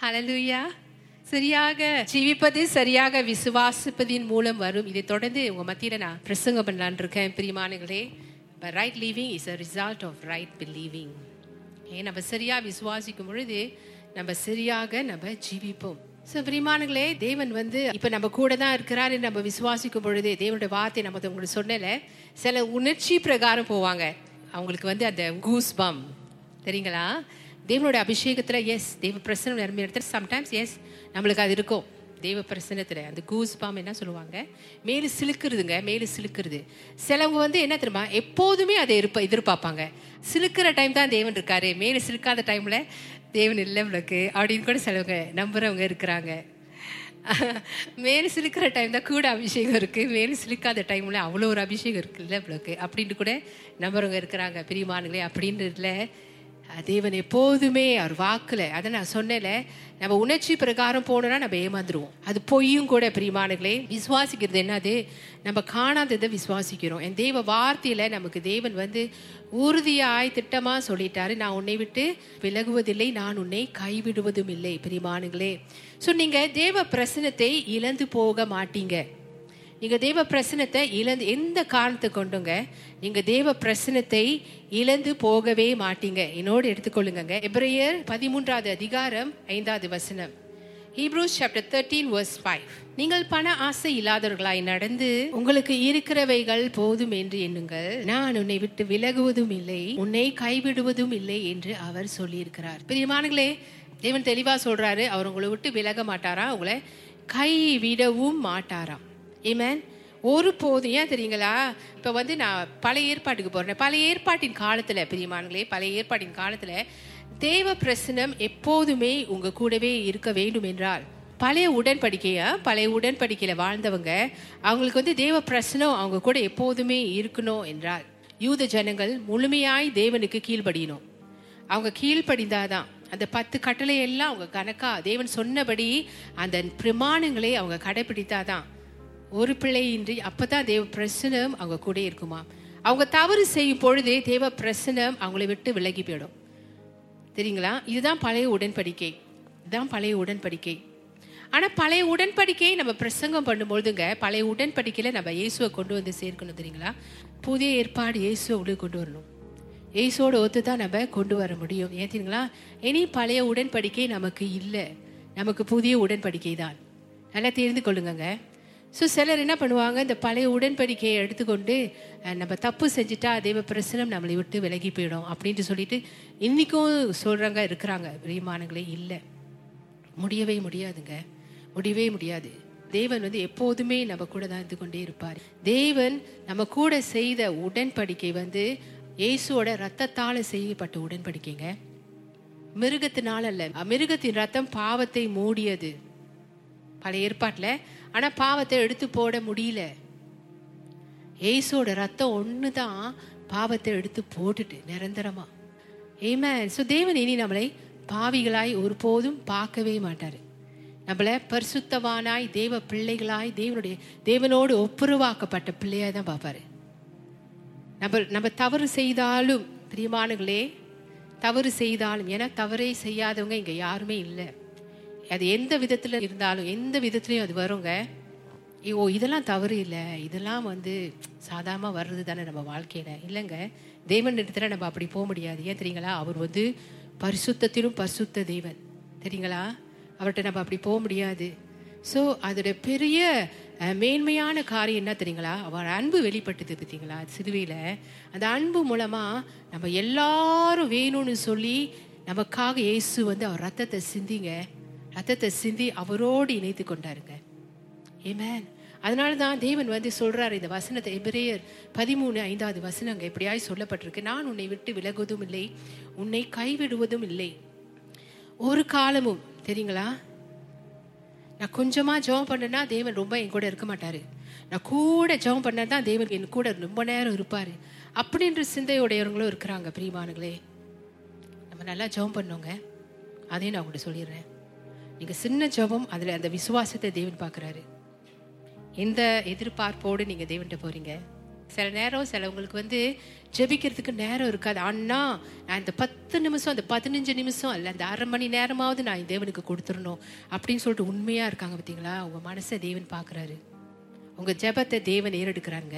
Hallelujah சரியாக ஜீவிப்பது சரியாக விசுவாசிப்பதின் மூலம் வரும். இதை தொடர்ந்து உங்க மத்தியில நான் பிரசங்கம் பண்ணலான் இருக்கேன் பிரியமானங்களே right living is a result of right believing ஏன் நம்ம சரியாக விசுவாசிக்கும் பொழுது நம்ம சரியாக நம்ம ஜீவிப்போம். ஸோ பிரிமானங்களே தேவன் வந்து இப்போ நம்ம கூட தான் இருக்கிறாரு நம்ம விசுவாசிக்கும் பொழுது தேவனுடைய வார்த்தை நம்ம உங்களுக்கு சொன்னல சில உணர்ச்சி பிரகாரம் போவாங்க. அவங்களுக்கு வந்து அந்த கூஸ் பம் தெரியுங்களா? தேவனோட அபிஷேகத்தில் எஸ் தேவ பிரசனம் நிரம்பி இடத்துல சம்டைம்ஸ் எஸ் நம்மளுக்கு அது இருக்கும். தேவ பிரசனத்தில் அந்த கூஸ் பாம் என்ன சொல்லுவாங்க? மேலு சிலுக்குறதுங்க மேலு சிலுக்குறது. சிலவங்க வந்து என்ன தெரியுமா? எப்போதுமே அதை இருப்ப எதிர்பார்ப்பாங்க. சிலுக்கிற டைம் தான் தேவன் இருக்காரு. மேலு சிலுக்காத டைமில் தேவன் இல்லை உங்களுக்கு அப்படின்னு கூட சிலவங்க நம்புறவங்க இருக்கிறாங்க. மேலே சிலுக்கிற டைம் தான் கூட அபிஷேகம் இருக்குது மேலே சிலுக்காத டைமில் அவ்வளோ ஒரு அபிஷேகம் இருக்குல்ல இவ்வளோக்கு அப்படின்ட்டு கூட நம்புறவங்க இருக்கிறாங்க. பிரியமானுங்களே அப்படின்றதுல தேவன் எப்போதுமே அவர் வாக்குல. அதை நான் சொன்னேன்ல நம்ம உணர்ச்சி பிரகாரம் போனோம்னா நம்ம ஏமாந்துருவோம். அது பொய்யும் கூட பிரியமானுங்களே விசுவாசிக்கிறது என்னது? நம்ம காணாததை விசுவாசிக்கிறோம். என் தெய்வ வார்த்தையில நமக்கு தேவன் வந்து உறுதியாய் திட்டமா சொல்லிட்டாரு. நான் உன்னை விட்டு விலகுவதில்லை நான் உன்னை கைவிடுவதும் இல்லை பிரியமானுங்களே ஸோ நீங்க தேவ பிரசனத்தை இழந்து போக மாட்டீங்க. நீங்க தேவ பிரசனத்தை இழந்து எந்த காரணத்தை கொண்டுங்க? நீங்க தேவ பிரசனத்தை இழந்து போகவே மாட்டீங்க. என்னோடு எடுத்துக்கொள்ளுங்க எப்ரையர் பதிமூன்றாவது அதிகாரம் ஐந்தாவது வசனம். Hebrews chapter thirteen verse five நீங்கள் பண ஆசை இல்லாதவர்களாய் நடந்து உங்களுக்கு இருக்கிறவைகள் போதும் என்று எண்ணுங்கள். நான் உன்னை விட்டு விலகுவதும் இல்லை உன்னை கைவிடுவதும் இல்லை என்று அவர் சொல்லியிருக்கிறார். பிரியமானங்களே தேவன் தெளிவா சொல்றாரு. அவர் உங்களை விட்டு விலக மாட்டாரா? உங்களை கைவிடவும் மாட்டாராம். ஏமேன் ஒரு போதும். ஏன் தெரியுங்களா? இப்போ வந்து நான் பழைய ஏற்பாட்டுக்கு போகிறேன் பழைய ஏற்பாட்டின் காலத்தில் பிரியமானங்களே பழைய ஏற்பாட்டின் காலத்தில் தேவ பிரசனம் எப்போதுமே உங்கள் கூடவே இருக்க வேண்டும் என்றால் பழைய உடன்படிக்கையா? பழைய உடன்படிக்கையில் வாழ்ந்தவங்க அவங்களுக்கு வந்து தேவ பிரசனம் அவங்க கூட எப்போதுமே இருக்கணும் என்றால் யூத ஜனங்கள் முழுமையாய் தேவனுக்கு கீழ்படியணும் அவங்க கீழ்ப்படிந்தாதான் அந்த பத்து கட்டளை எல்லாம் அவங்க கணக்கா தேவன் சொன்னபடி அந்த பிரமாணங்களை அவங்க கடைபிடித்தாதான் ஒரு பிள்ளையின்றி அப்பதான் தேவ பிரசனம் அவங்க கூட இருக்குமா? அவங்க தவறு செய்யும் பொழுதே தேவ பிரசனம் அவங்கள விட்டு விலகி போயிடும். தெரியுங்களா? இதுதான் பழைய உடன்படிக்கை. இதுதான் பழைய உடன்படிக்கை. ஆனா பழைய உடன்படிக்கையை நம்ம பிரசங்கம் பண்ணும்பொழுதுங்க பழைய உடன்படிக்கையில நம்ம இயேசுவை கொண்டு வந்து சேர்க்கணும் தெரியுங்களா? புதிய ஏற்பாடு இயேசுவை உள்ளே கொண்டு வரணும். இயேசுவோட ஒத்து தான் நம்ம கொண்டு வர முடியும். ஏன் தெரியுங்களா? இனி பழைய உடன்படிக்கை நமக்கு இல்லை. நமக்கு புதிய உடன்படிக்கை தான். நல்லா தெரிந்து கொள்ளுங்கங்க. ஸோ சிலர் என்ன பண்ணுவாங்க இந்த பழைய உடன்படிக்கையை எடுத்துக்கொண்டு நம்ம தப்பு செஞ்சுட்டா தெய்வ பிரசனம் நம்மளை விட்டு விலகி போயிடும் அப்படின்ட்டு சொல்லிட்டு இன்றைக்கும் சொல்கிறாங்க இருக்கிறாங்க. பிரியமானங்களே இல்லை. முடியவே முடியாதுங்க. முடியவே முடியாது. தேவன் வந்து எப்போதுமே நம்ம கூட தான் இருந்து கொண்டே இருப்பார். தேவன் நம்ம கூட செய்த உடன்படிக்கை வந்து இயேசுவோட ரத்தத்தால் செய்யப்பட்ட உடன்படிக்கைங்க. மிருகத்தினால அல்ல. மிருகத்தின் ரத்தம் பாவத்தை மூடியது. பழைய ஏற்பாட்டில் ஆனால் பாவத்தை எடுத்து போட முடியல. ஏசோட ரத்தம் ஒன்று தான் பாவத்தை எடுத்து போட்டுட்டு நிரந்தரமா. ஏமே ஸோ தேவன் இனி நம்மளை பாவிகளாய் ஒருபோதும் பார்க்கவே மாட்டார். நம்மளை பரிசுத்தவானாய் தேவ பிள்ளைகளாய் தேவனுடைய தேவனோடு ஒப்புரவாக்கப்பட்ட பிள்ளையாக தான் பார்ப்பாரு. நம்ம நம்ம தவறு செய்தாலும் பிரியமானங்களே தவறு செய்தாலும் ஏன்னா தவறே செய்யாதவங்க இங்கே யாருமே இல்லை. அது எந்த விதத்துல இருந்தாலும் எந்த விதத்துலயும் அது வருங்க. ஓ இதெல்லாம் தவறு இல்லை. இதெல்லாம் வந்து சாதாரணமாக வர்றது தானே நம்ம வாழ்க்கையில. இல்லைங்க. தேவன் இடத்துல நம்ம அப்படி போக முடியாது. ஏன் தெரியுங்களா? அவர் வந்து பரிசுத்தத்திலும் பரிசுத்த தேவன். தெரியுங்களா? அவர்கிட்ட நம்ம அப்படி போக முடியாது. ஸோ அதோட பெரிய மேன்மையான காரியம் என்ன தெரியுங்களா? அவர் அன்பு வெளிப்பட்டது பார்த்தீங்களா சிறுவையில் அந்த அன்பு மூலமாக நம்ம எல்லாரும் வேணும்னு சொல்லி நமக்காக இயேசு வந்து அவர் ரத்தத்தை சிந்திங்க. ரத்தத்தை சிந்தி அவரோடு இணைத்து கொண்டாருங்க. ஏமேன் அதனால தான் தேவன் வந்து சொல்றாரு இந்த வசனத்தை. எபிரேயர் பதிமூணு ஐந்தாவது வசனங்க எப்படியாய் சொல்லப்பட்டிருக்கு. நான் உன்னை விட்டு விலகுவதும் இல்லை உன்னை கைவிடுவதும் இல்லை. ஒரு காலமும் தெரியுங்களா? நான் கொஞ்சமாக ஜெபம் பண்ணேன்னா தேவன் ரொம்ப என் கூட இருக்க மாட்டாரு. நான் கூட ஜெபம் பண்ணா தான் தேவன் என் கூட ரொம்ப நேரம் இருப்பார். அப்படின்ற சிந்தையுடையவங்களும் இருக்கிறாங்க பிரியமானங்களே நம்ம நல்லா ஜெபம் பண்ணோங்க. அதையும் நான் உங்கள்கிட்ட சொல்லிடுறேன். நீங்கள் சின்ன ஜெபம் அதில் அந்த விசுவாசத்தை தேவன் பார்க்குறாரு. எந்த எதிர்பார்ப்போடு நீங்கள் தேவன்கிட்ட போகிறீங்க சில நேரம் சிலவங்களுக்கு வந்து ஜெபிக்கிறதுக்கு நேரம் இருக்காது. அண்ணா நான் இந்த பத்து நிமிஷம் அந்த பதினஞ்சு நிமிஷம் இல்லை அந்த அரை மணி நேரமாவது நான் தேவனுக்கு கொடுத்துடணும் அப்படின்னு சொல்லிட்டு உண்மையாக இருக்காங்க பார்த்தீங்களா? உங்கள் மனசை தேவன் பார்க்குறாரு. உங்கள் ஜெபத்தை தேவன் ஏறெடுக்கிறாங்க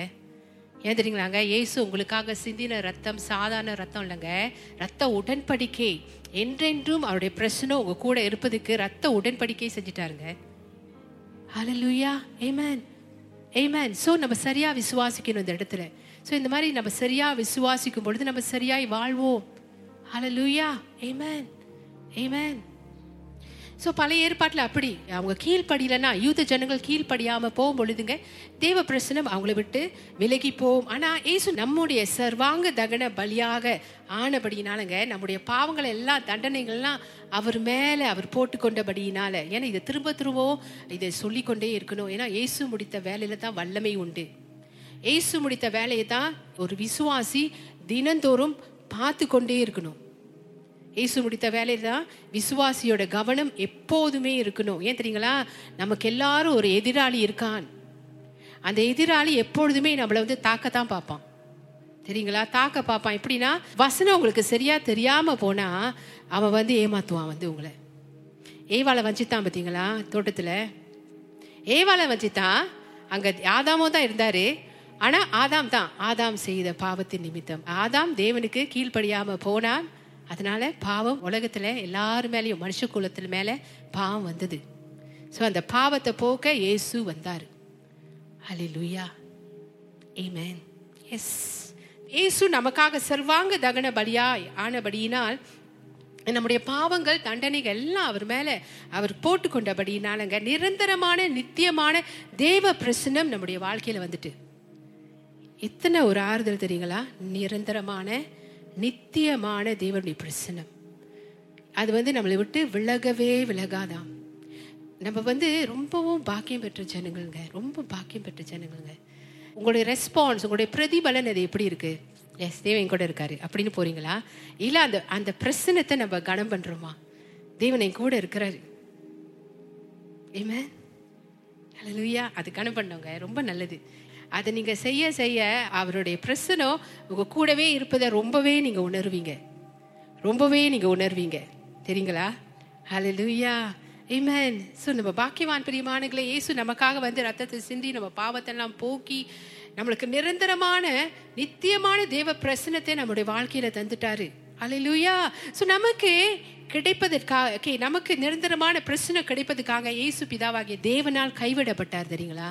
ஏன் தெரியுங்களாங்க? இயேசு உங்களுக்காக சிந்தின ரத்தம் சாதாரண ரத்தம் இல்லைங்க. ரத்த உடன்படிக்கை. என்றென்றும் அவருடைய பிரச்சனை உங்க கூட இருப்பதுக்கு ரத்த உடன்படிக்கை செஞ்சுட்டாருங்க. ஹalleluya ஆமென் ஆமென் சோ நம்ம சரியா விசுவாசிக்கணும் இந்த இடத்துல. சோ இந்த மாதிரி நம்ம சரியா விசுவாசிக்கும் பொழுது நம்ம சரியாய் வாழ்வோம். ஹலலுயா ஏமேன் ஏமேன் ஸோ பழைய ஏற்பாட்டில் அப்படி. அவங்க கீழ்ப்படியிலனா யூத ஜனங்கள் கீழ்ப்படியாமல் போகும் பொழுதுங்க தேவ பிரசனம் அவங்கள விட்டு விலகி போகும். ஆனால் ஏசு நம்முடைய சர்வாங்க தகன பலியாக ஆனபடியினாலங்க நம்முடைய பாவங்கள் எல்லாம் தண்டனைகள்லாம் அவர் மேலே அவர் போட்டுக்கொண்டபடியினால ஏன்னா இதை திரும்ப திரும்பவும் இதை சொல்லிக்கொண்டே இருக்கணும். ஏன்னா இயேசு முடித்த வேலையில தான் வல்லமை உண்டு. இயேசு முடித்த வேலையை தான் ஒரு விசுவாசி தினந்தோறும் பார்த்து கொண்டே இருக்கணும். இயேசு முடித்த வேலையில தான் விசுவாசியோட கவனம் எப்போதுமே இருக்கணும். ஏன் தெரியுங்களா? நமக்கு எல்லாரும் ஒரு எதிராளி இருக்கான். அந்த எதிராளி எப்பொழுதுமே நம்மளை வந்து தாக்கத்தான் பார்ப்பான். தெரியுங்களா? தாக்க பார்ப்பான். எப்படின்னா வசனம் உங்களுக்கு சரியா தெரியாம போனா அவன் வந்து ஏமாத்துவான் வந்து உங்களை. ஏவாளை வஞ்சித்தான் பார்த்தீங்களா? தோட்டத்தில். ஏவாளை வஞ்சித்தான். அங்கே ஆதாமோ தான் இருந்தார். ஆனால் ஆதாம் தான். ஆதாம் செய்த பாவத்தின் நிமித்தம். ஆதாம் தேவனுக்கு கீழ்ப்படியாமல் போனான். அதனால பாவம் உலகத்துல எல்லாரும் மேலேயும் மனுஷ குலத்துல மேல பாவம் வந்தது. ஸோ அந்த பாவத்தை போக்க இயேசு வந்தார். ஹalleluya ஆமென் எஸ் இயேசு நமக்காக சர்வாங்க தகன பலியாய் ஆனபடியினால் நம்முடைய பாவங்கள் தண்டனைகள் எல்லாம் அவர் மேல அவர் போட்டுக்கொண்டபடியினாலங்க நிரந்தரமான நித்தியமான தேவ பிரசனம் நம்முடைய வாழ்க்கையில வந்துட்டு. எத்தனை ஒரு ஆறுதல் தெரியுங்களா? நிரந்தரமான நித்தியமான தேவனுடைய பிரசனம் அது வந்து நம்மளை விட்டு விலகவே விலகாதாம். நம்ம வந்து ரொம்பவும் பாக்கியம் பெற்ற ஜனங்கள்ங்க. ரொம்ப பாக்கியம் பெற்ற ஜனங்கள்ங்க. உங்களுடைய ரெஸ்பான்ஸ் உங்களுடைய பிரதிபலன் அது எப்படி இருக்கு? எஸ் தேவன் கூட இருக்காரு. அப்படின்னு போறீங்களா? இல்லை அந்த அந்த பிரசனத்தை நம்ம கனம் பண்றோமா? தேவன் என் கூட இருக்கிறாரு. ஏமே ஹalleluya அது கனம் பண்ணவங்க. ரொம்ப நல்லது. அதை நீங்க செய்ய செய்ய அவருடைய பிரசனம் உங்க கூடவே இருப்பதை ரொம்பவே நீங்க உணர்வீங்க. ரொம்பவே நீங்க உணர்வீங்க. தெரியுங்களா? ஹலோ லூயா இமேன் ஸோ நம்ம பாக்கியவான் பிரியமானங்களே இயேசு நமக்காக வந்து ரத்தத்தை சிந்தி நம்ம பாவத்தெல்லாம் போக்கி நம்மளுக்கு நிரந்தரமான நித்தியமான தேவ பிரசனத்தை நம்முடைய வாழ்க்கையில தந்துட்டாரு. ஹalleluya ஸோ நமக்கு கிடைப்பதற்காக நமக்கு நிரந்தரமான பிரச்சனை கிடைப்பதற்காக இயேசு பிதாவாகிய தேவனால் கைவிடப்பட்டார் தெரியுங்களா?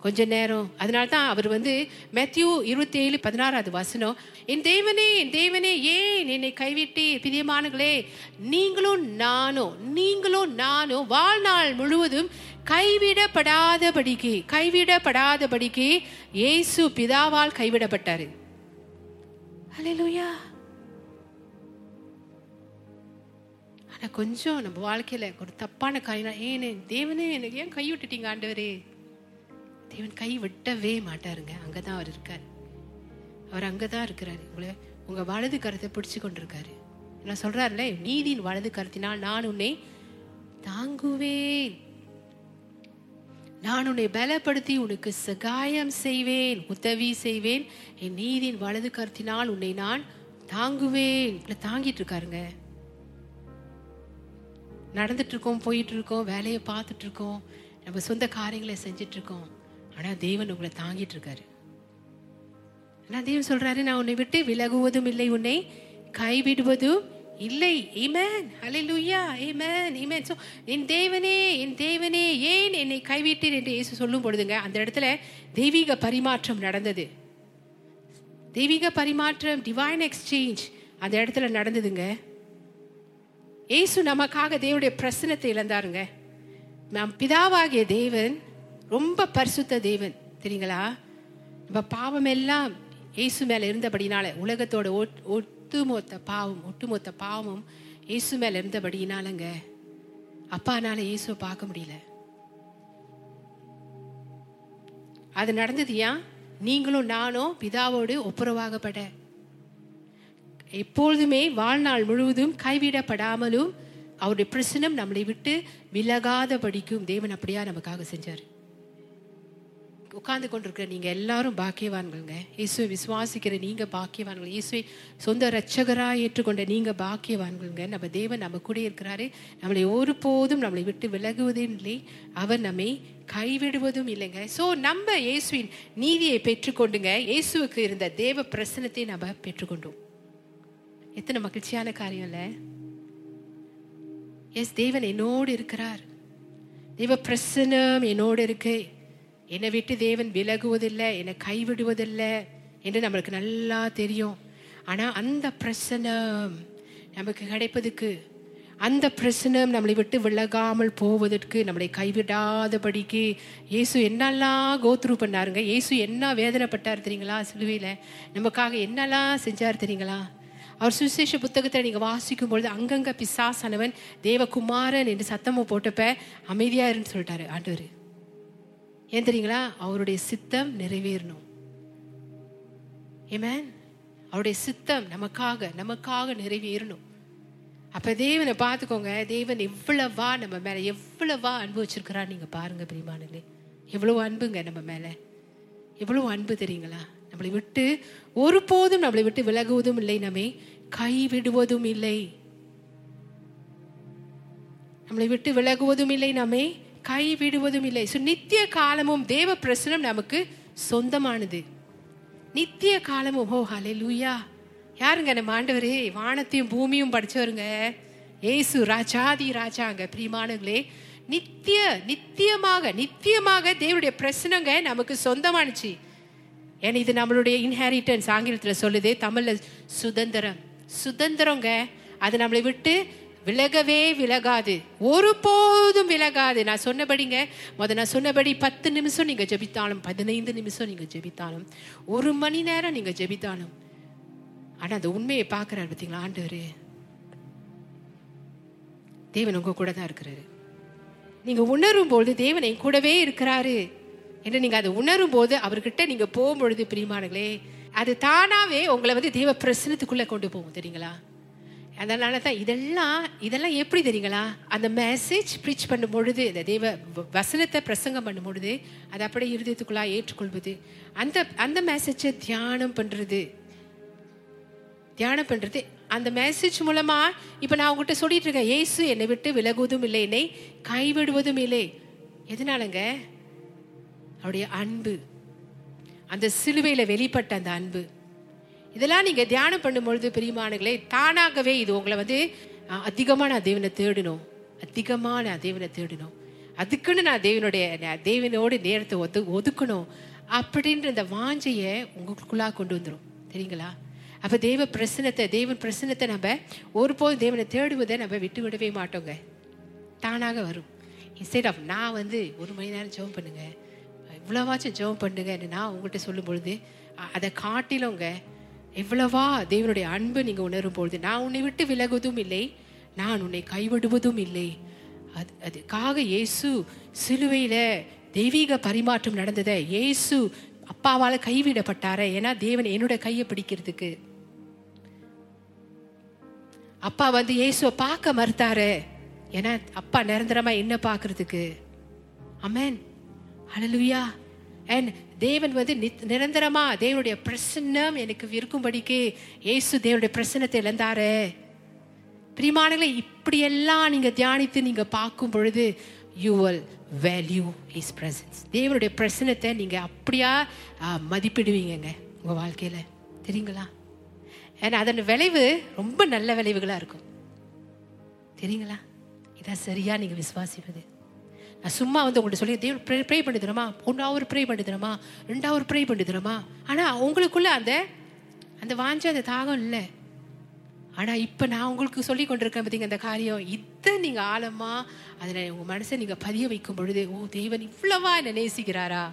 கொஞ்ச நேரம். அதனால தான் அவர் வந்து மேத்யூ இருபத்தி ஏழு பதினாறாவது வசனம் என் தேவனே என் தேவனே ஏன் என்னை கைவிட்டு பிரியமானங்களே நீங்களும் நானும் நீங்களும் நானும் வாழ்நாள் முழுவதும் கைவிடப்படாதபடிக்கு கைவிடப்படாதபடிக்கு இயேசு பிதாவால் கைவிடப்பட்டாரு. ஹalleluya. ஆனா கொஞ்சம் நம்ம வாழ்க்கையில ஒரு தப்பான காரியம் ஏன் தேவனே எனக்கு ஏன் கை விட்டுட்டீங்க ஆண்டவரே? தேவன் கை விட்டவே மாட்டாருங்க. அங்கதான் அவர் இருக்கார். அவர் அங்கதான் இருக்கிறாரு. உங்களை உங்க வலது கருத்தை பிடிச்சு கொண்டிருக்காரு. நான் சொல்றாருல நீதியின் வலது கருத்தினால் நான் உன்னை தாங்குவேன். நான் உன்னை பலப்படுத்தி உனக்கு சகாயம் செய்வேன். உதவி செய்வேன். என் நீதியின் வலது கருத்தினால் உன்னை நான் தாங்குவேன். தாங்கிட்டு இருக்காருங்க. நடந்துட்டு இருக்கோம் போயிட்டு இருக்கோம் வேலையை பார்த்துட்டு இருக்கோம். நம்ம சொந்த காரியங்களை செஞ்சிட்டு இருக்கோம். ஆனால் தேவன் உங்களை தாங்கிட்டு இருக்காரு ஆனால் தேவன் சொல்றாரு நான் உன்னை விட்டு விலகுவதும் இல்லை உன்னை கைவிடுவதும் இல்லை. ஈமேன் ஹalleluya ஆமென் இமேன் ஸோ என் தேவனே என் தேவனே ஏன் என்னை கைவிட்டேன் என்று இயேசு சொல்லும் பொழுதுங்க அந்த இடத்துல தெய்வீக பரிமாற்றம் நடந்தது. தெய்வீக பரிமாற்றம் டிவைன் எக்ஸ்சேஞ்ச் அந்த இடத்துல நடந்ததுங்க. இயேசு நமக்காக தேவனுடைய பிரசனத்தை இழந்தாருங்க. நம் பிதாவாகிய தேவன் ரொம்ப பரிசுத்த தேவன் தெரியுங்களா? நம்ம பாவம் எல்லாம் இயேசு மேல இருந்தபடினால உலகத்தோட ஒட்- ஒட்டுமொத்த பாவம் ஒட்டுமொத்த பாவமும் இயேசு மேல இருந்தபடினாலங்க அப்பானால இயேசுவை பார்க்க முடியல. அது நடந்தது ஏன்? நீங்களும் நானும் பிதாவோடு ஒப்புரவாகப்பட எப்பொழுதுமே வாழ்நாள் முழுவதும் கைவிடப்படாமலும் அவருடைய பிரசனம் நம்மளை விட்டு விலகாத படிக்கும் தேவன் அப்படியா நமக்காக செஞ்சார். உட்கார்ந்து கொண்டிருக்கிற நீங்கள் எல்லாரும் பாக்கியவான்கள்ங்க. இயேசுவை விசுவாசிக்கிற நீங்கள் பாக்கியவான்கள். இயேசுவை சொந்த ரட்சகராக ஏற்றுக்கொண்ட நீங்கள் பாக்கியவான்கள்ங்க. நம்ம தேவன் நம்ம கூட இருக்கிறாரு. நம்மளை ஒருபோதும் நம்மளை விட்டு விலகுவதும் இல்லை. அவர் நம்மை கைவிடுவதும் இல்லைங்க. ஸோ நம்ம இயேசுவின் நீதியை பெற்றுக்கொண்டுங்க. இயேசுவுக்கு இருந்த தேவ பிரசனத்தை நம்ம பெற்றுக்கொண்டோம். எத்தனை மகிழ்ச்சியான காரியம் இல்லை? எஸ் தேவன் என்னோடு இருக்கிறார். தேவ பிரசனம் என்னோடு இருக்கு. என்னை விட்டு தேவன் விலகுவதில்லை என்னை கைவிடுவதில்லை என்று நம்மளுக்கு நல்லா தெரியும். ஆனால் அந்த பிரசனம் நமக்கு கிடைப்பதுக்கு அந்த பிரசனம் நம்மளை விட்டு விலகாமல் போவதற்கு நம்மளை கைவிடாதபடிக்கு இயேசு என்னெல்லாம் கோத்ரூ பண்ணாருங்க இயேசு என்ன வேதனைப்பட்டார் தெரியுங்களா சிலுவையில்? நமக்காக என்னெல்லாம் செஞ்சார் தெரியுங்களா? அவர் சுசேஷ புத்தகத்தை நீங்கள் வாசிக்கும் பொழுது அங்கங்கே பிசாசானவன் தேவகுமாரன் என்று சத்தமும் போட்டப்ப அமைதியாருன்னு சொல்லிட்டாரு ஆண்டவர். ஏன் தெரியுங்களா? அவருடைய சித்தம் நிறைவேறணும். ஏமேன் அவருடைய சித்தம் நமக்காக நமக்காக நிறைவேறணும். அப்ப தேவனை பார்த்துக்கோங்க. தேவன் எவ்வளவா நம்ம மேல எவ்வளவா அன்பு வச்சிருக்கிறா நீங்க பாருங்க பிரிமானங்களே எவ்வளவு அன்புங்க நம்ம மேல. எவ்வளவு அன்பு தெரியுங்களா? நம்மளை விட்டு ஒருபோதும் நம்மளை விட்டு விலகுவதும் இல்லை நம்மை. கைவிடுவதும் இல்லை. நம்மளை விட்டு விலகுவதும் இல்லை நம்மை. கைவிடுவதும் இல்லை ஸோ நித்திய காலமும் தேவ பிரசனம் நமக்கு சொந்தமானது. நித்திய காலமும் ஓ ஹலே லூயா யாருங்க நம்ம ஆண்டவரே? வானத்தையும் பூமியும் படிச்சவருங்க. ஏசு ராஜாதி ராஜாங்க பிரியமானங்களே நித்திய நித்தியமாக நித்தியமாக தேவனுடைய பிரசனங்க நமக்கு சொந்தமானுச்சு. ஏன்னா இது நம்மளுடைய இன்ஹெரிட்டன்ஸ் ஆங்கிலத்தில் சொல்லுது தமிழில் சுதந்திரம். சுதந்திரங்க அது நம்மளை விட்டு விலகவே விலகாது. ஒருபோதும் விலகாது. நான் சொன்னபடிங்க முத நான் சொன்னபடி பத்து நிமிஷம் நீங்க ஜெபித்தாலும் பதினைந்து நிமிஷம் நீங்க ஜெபித்தாலும் ஒரு மணி நேரம் நீங்க ஜெபித்தாலும். ஆனா அந்த உண்மையை பார்க்குறாரு பார்த்தீங்களா? ஆண்டவர். தேவன் உங்க கூட தான் இருக்கிறாரு. நீங்க உணரும் பொழுது தேவன் என் கூடவே இருக்கிறாரு. என்று நீங்க அதை உணரும் போது அவர்கிட்ட நீங்க போகும்பொழுது பிரியமானங்களே அது தானாவே உங்களை வந்து தேவ பிரசனத்துக்குள்ள கொண்டு போகும் தெரியுங்களா? அதனால தான் இதெல்லாம் இதெல்லாம் எப்படி தெரியுங்களா? அந்த மெசேஜ் ப்ரீச் பண்ணும் பொழுது இந்த தெய்வ வ- வசனத்தை பிரசங்கம் பண்ணும் பொழுது அதை அப்படியே இருதயத்துக்குள்ளா ஏற்றுக்கொள்வது. அந்த அந்த மெசேஜை தியானம் பண்ணுறது தியானம் பண்ணுறது அந்த மெசேஜ் மூலமா இப்போ நான் உங்ககிட்ட சொல்லிட்டு இருக்கேன் இயேசு என்னை விட்டு விலகுவதும் இல்லை என்னை கைவிடுவதும் இல்லை. எதனாலங்க? அவருடைய அன்பு. அந்த சிலுவையில் வெளிப்பட்ட அந்த அன்பு. இதெல்லாம் நீங்க தியானம் பண்ணும் பொழுது பிரியமானங்களே தானாகவே இது உங்களை வந்து அதிகமாக நான் தேவனை தேடணும் அதிகமாக நான் தேவனை தேடணும் அதுக்குன்னு நான் தேவனுடைய தேவனோட தேவனோடு நேரத்தை ஒது ஒதுக்கணும். அப்படின்ற அந்த வாஞ்சையை உங்களுக்குள்ளா கொண்டு வந்துடும் சரிங்களா அப்ப தேவ பிரசனத்தை தேவன் பிரசனத்தை நம்ம ஒருபோதும் தேவனை தேடுவதை நம்ம விட்டு விடவே மாட்டோங்க. தானாக வரும். இன்ஸ்டெட் ஆஃப் நான் வந்து ஒரு மணி நேரம் ஜெபம் பண்ணுங்க இவ்வளவாச்சும் ஜெபம் பண்ணுங்க நான் உங்கள்கிட்ட சொல்லும் பொழுது அதை காட்டிலுங்க எவ்வளவா தேவனுடைய அன்பு நீங்க உணரும் பொழுது நான் உன்னை விட்டு விலகுவதும் இல்லை நான் உன்னை கைவிடுவதும் இல்லை. அது அதுக்காக இயேசு சிலுவையில தெய்வீக பரிமாற்றம் நடந்ததை இயேசு அப்பாவால் கைவிடப்பட்டாரே. ஏன்னா தேவன் என்னோட கையை பிடிக்கிறதுக்கு. அப்பா வந்து இயேசுவை பார்க்க மறுத்தாரு. ஏன்னா அப்பா நிரந்தரமா என்ன பார்க்கறதுக்கு. அமேன் ஹalleluya. அண்ட் தேவன் வந்து நித்- நிரந்தரமா தேவனுடைய பிரசன்னம் எனக்கு இருக்கும்படிக்கு ஏசு தேவனுடைய பிரசன்னத்தை இழந்தாரு. பிரிமானங்களை இப்படியெல்லாம் நீங்க தியானித்து நீங்க பார்க்கும் பொழுது you will value is presence தேவனுடைய பிரசனத்தை நீங்க அப்படியா மதிப்பிடுவீங்கங்க உங்க வாழ்க்கையில. தெரியுங்களா? ஏன்னா அதன் விளைவு ரொம்ப நல்ல விளைவுகளா இருக்கும். தெரியுங்களா? இதான் சரியா நீங்க விசுவாசிப்பது. நான் சும்மா வந்து உங்கள்ட்ட சொல்லி தேவன் ப்ரே ப்ரே பண்ணி தரமா? ஒன்றாவது ப்ரே பண்ணி தரமா? ரெண்டாவது ப்ரே பண்ணி தரமா? ஆனால் உங்களுக்குள்ள அந்த அந்த வாஞ்ச அந்த தாகம் இல்லை. ஆனால் இப்போ நான் உங்களுக்கு சொல்லி கொண்டிருக்கேன் பார்த்தீங்க அந்த காரியம். இதை நீங்கள் ஆழமா அதில் உங்கள் மனசை நீங்கள் பதிய வைக்கும் பொழுது ஓ தேவன் இவ்வளவா என்னை நேசிக்கிறாரா?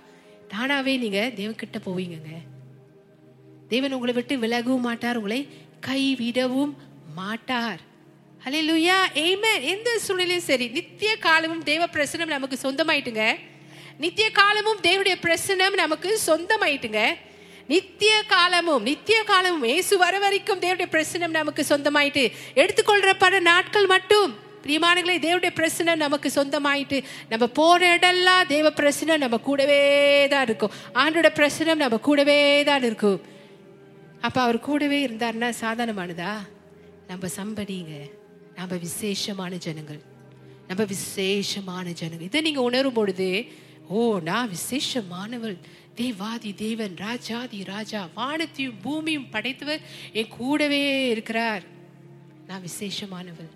தானாவே நீங்கள் தேவன்கிட்ட போவீங்கங்க. தேவன் உங்களை விட்டு விலகவும் மாட்டார் உங்களை கைவிடவும் மாட்டார். ஹalleluya ஆமென் எந்த சூழ்நிலையும் சரி. நித்திய காலமும் தேவ பிரசனம் நமக்கு சொந்தமாயிட்டுங்க. நித்திய காலமும் தேவனுடைய பிரசனம் நமக்கு சொந்தமாயிட்டுங்க. நித்திய காலமும் நித்திய காலமும் இயேசு வர வரைக்கும் தேவடைய பிரசனம் நமக்கு சொந்தமாயிட்டு எடுத்துக்கொள்ற பல நாட்கள் மட்டும். பிரியமானங்களே தேவடைய பிரசனம் நமக்கு சொந்தமாயிட்டு நம்ம போற இடெல்லாம் தேவ பிரசனம் நம்ம கூடவே தான் இருக்கும். ஆண்டோட பிரசனம் நம்ம கூடவே தான் இருக்கும். அப்ப அவர் கூடவே இருந்தாருன்னா சாதாரணமானதா? நம்ம சம்படிங்க நம்ம விசேஷமான ஜனங்கள். நம்ம விசேஷமான ஜனங்கள். இதை நீங்க உணரும் பொழுது ஓ நான் விசேஷமானவள். தேவாதி தேவன் ராஜாதி ராஜா வானத்தையும் பூமியும் படைத்தவர் என் கூடவே இருக்கிறார். நான் விசேஷமானவள்.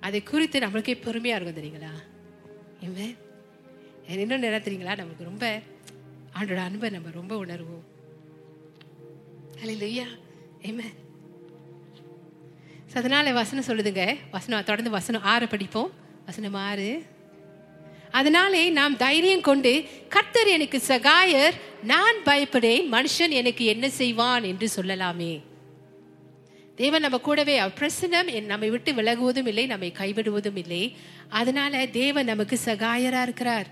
அதை குறித்து நம்மளுக்கே பெருமையா இருக்கும் தெரியுங்களா? இவன் என்ன தெரியுங்களா? நமக்கு ரொம்ப ஆண்டோட அன்பை நம்ம ரொம்ப உணர்வோம். அல்லையா ஆமென் ஸோ அதனால் வசனம் சொல்லுதுங்க. வசனம் தொடர்ந்து வசனம் ஆறு படிப்போம் வசனம் ஆறு. அதனாலே நாம் தைரியம் கொண்டு கர்த்தர் எனக்கு சகாயர் நான் பயப்படேன் மனுஷன் எனக்கு என்ன செய்வான்? என்று சொல்லலாமே. தேவன் நம்ம கூடவே பிரசனம் என் நம்மை விட்டு விலகுவதும் இல்லை நம்மை கைவிடுவதும் இல்லை. அதனால தேவன் நமக்கு சகாயரா இருக்கிறார்.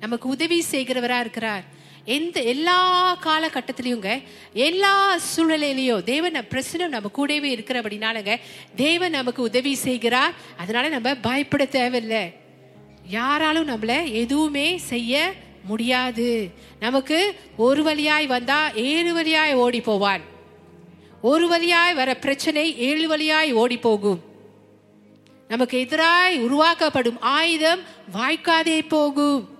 நமக்கு உதவி செய்கிறவரா இருக்கிறார். எந்த எல்லா காலகட்டத்திலையுங்க எல்லா சூழ்நிலையிலையும் தேவன் பிரசனம் நம்ம கூடவே இருக்கிற இருக்கிறபடினாலங்க தேவன் நமக்கு உதவி செய்கிறார். அதனால நம்ம பயப்பட தேவையில்லை. யாராலும் நம்மளை எதுவுமே செய்ய முடியாது. நமக்கு ஒரு வழியாய் வந்தா ஏழு வழியாய் ஓடி போவான். ஒரு வழியாய் வர பிரச்சனை ஏழு வழியாய் ஓடி போகும். நமக்கு எதிராய் உருவாக்கப்படும் ஆயுதம் வாய்க்காதே போகும்.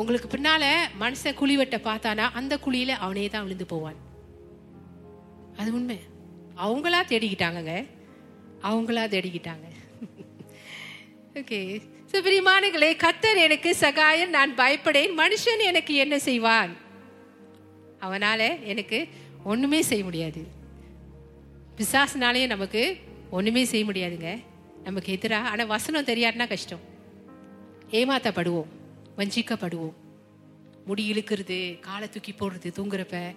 உங்களுக்கு பின்னால மனுஷன் குழி வெட்ட பார்த்தானா அந்த குழியில அவனே தான் விழுந்து போவான். அது உண்மை. அவங்களா தேடிக்கிட்டாங்கங்க. அவங்களா தேடிக்கிட்டாங்க. ஓகே ஸோ பிரியமானங்களே கத்தர் எனக்கு சகாயம் நான் பயப்படேன். மனுஷன் எனக்கு என்ன செய்வான்? அவனால எனக்கு ஒண்ணுமே செய்ய முடியாது. பிசாசுனாலேயே நமக்கு ஒண்ணுமே செய்ய முடியாதுங்க. நமக்கு எதிராக ஆனால் வசனம் தெரியாதுன்னா கஷ்டம். ஏமாத்தப்படுவோம். வஞ்சிக்கப்படுவோம். முடி இழுக்கிறது காலை தூக்கி போடுறது தூங்குறப்ப.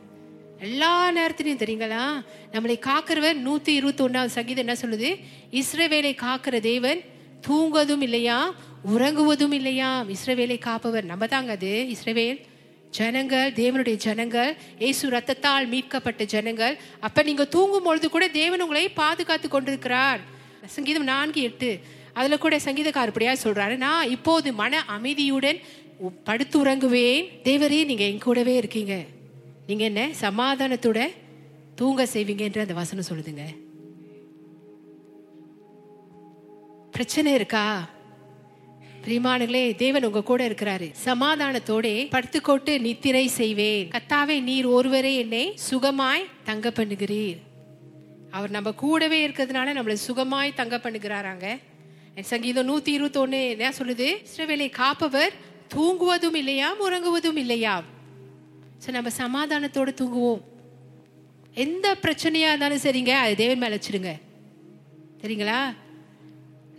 எல்லா நேரத்திலையும் தெரியுங்களா? நம்மளை காக்கிறவர் நூத்தி இருபத்தி ஒன்னாவது சங்கீதம் என்ன சொல்லுது? இஸ்ரவேலை காக்கிற தேவன் தூங்குவதும் இல்லையா? உறங்குவதும் இல்லையா? இஸ்ரவேலை காப்பவர் நம்ம தாங்க அது. இஸ்ரவேல் ஜனங்கள் தேவனுடைய ஜனங்கள் இயேசு ரத்தத்தால் மீட்கப்பட்ட ஜனங்கள். அப்ப நீங்க தூங்கும் பொழுது கூட தேவன் உங்களை பாதுகாத்து கொண்டிருக்கிறார். சங்கீதம் நான்கு எட்டு. அதில் கூட சங்கீதக்கார் இப்படியா சொல்கிறாரு நான் இப்போது மன அமைதியுடன் படுத்து உறங்குவேன். தேவரே நீங்கள் என் கூடவே இருக்கீங்க. நீங்கள் என்ன சமாதானத்தோட தூங்க செய்வீங்கன்ற அந்த வசனம் சொல்லுதுங்க. பிரச்சனை இருக்கா? பிரிமானுகளே தேவன் உங்க கூட இருக்கிறாரு. சமாதானத்தோட படுத்துக்கோட்டு நித்திரை செய்வேன். கத்தாவே நீர் ஒருவரே என்னை சுகமாய் தங்க பண்ணுகிறீர். அவர் நம்ம கூடவே இருக்கிறதுனால நம்மளை சுகமாய் தங்க பண்ணுகிறாராங்க. சங்கீதம் நூத்தி இருபத்தி ஒன்னு என்ன சொல்லுது? இஸ்ரவேலை காப்பவர் தூங்குவதும் இல்லையாம் உறங்குவதும் இல்லையாம் ஸோ நம்ம சமாதானத்தோடு தூங்குவோம். எந்த பிரச்சனையாக இருந்தாலும் சரிங்க அது தேவன் மேலே வச்சிடுங்க சரிங்களா?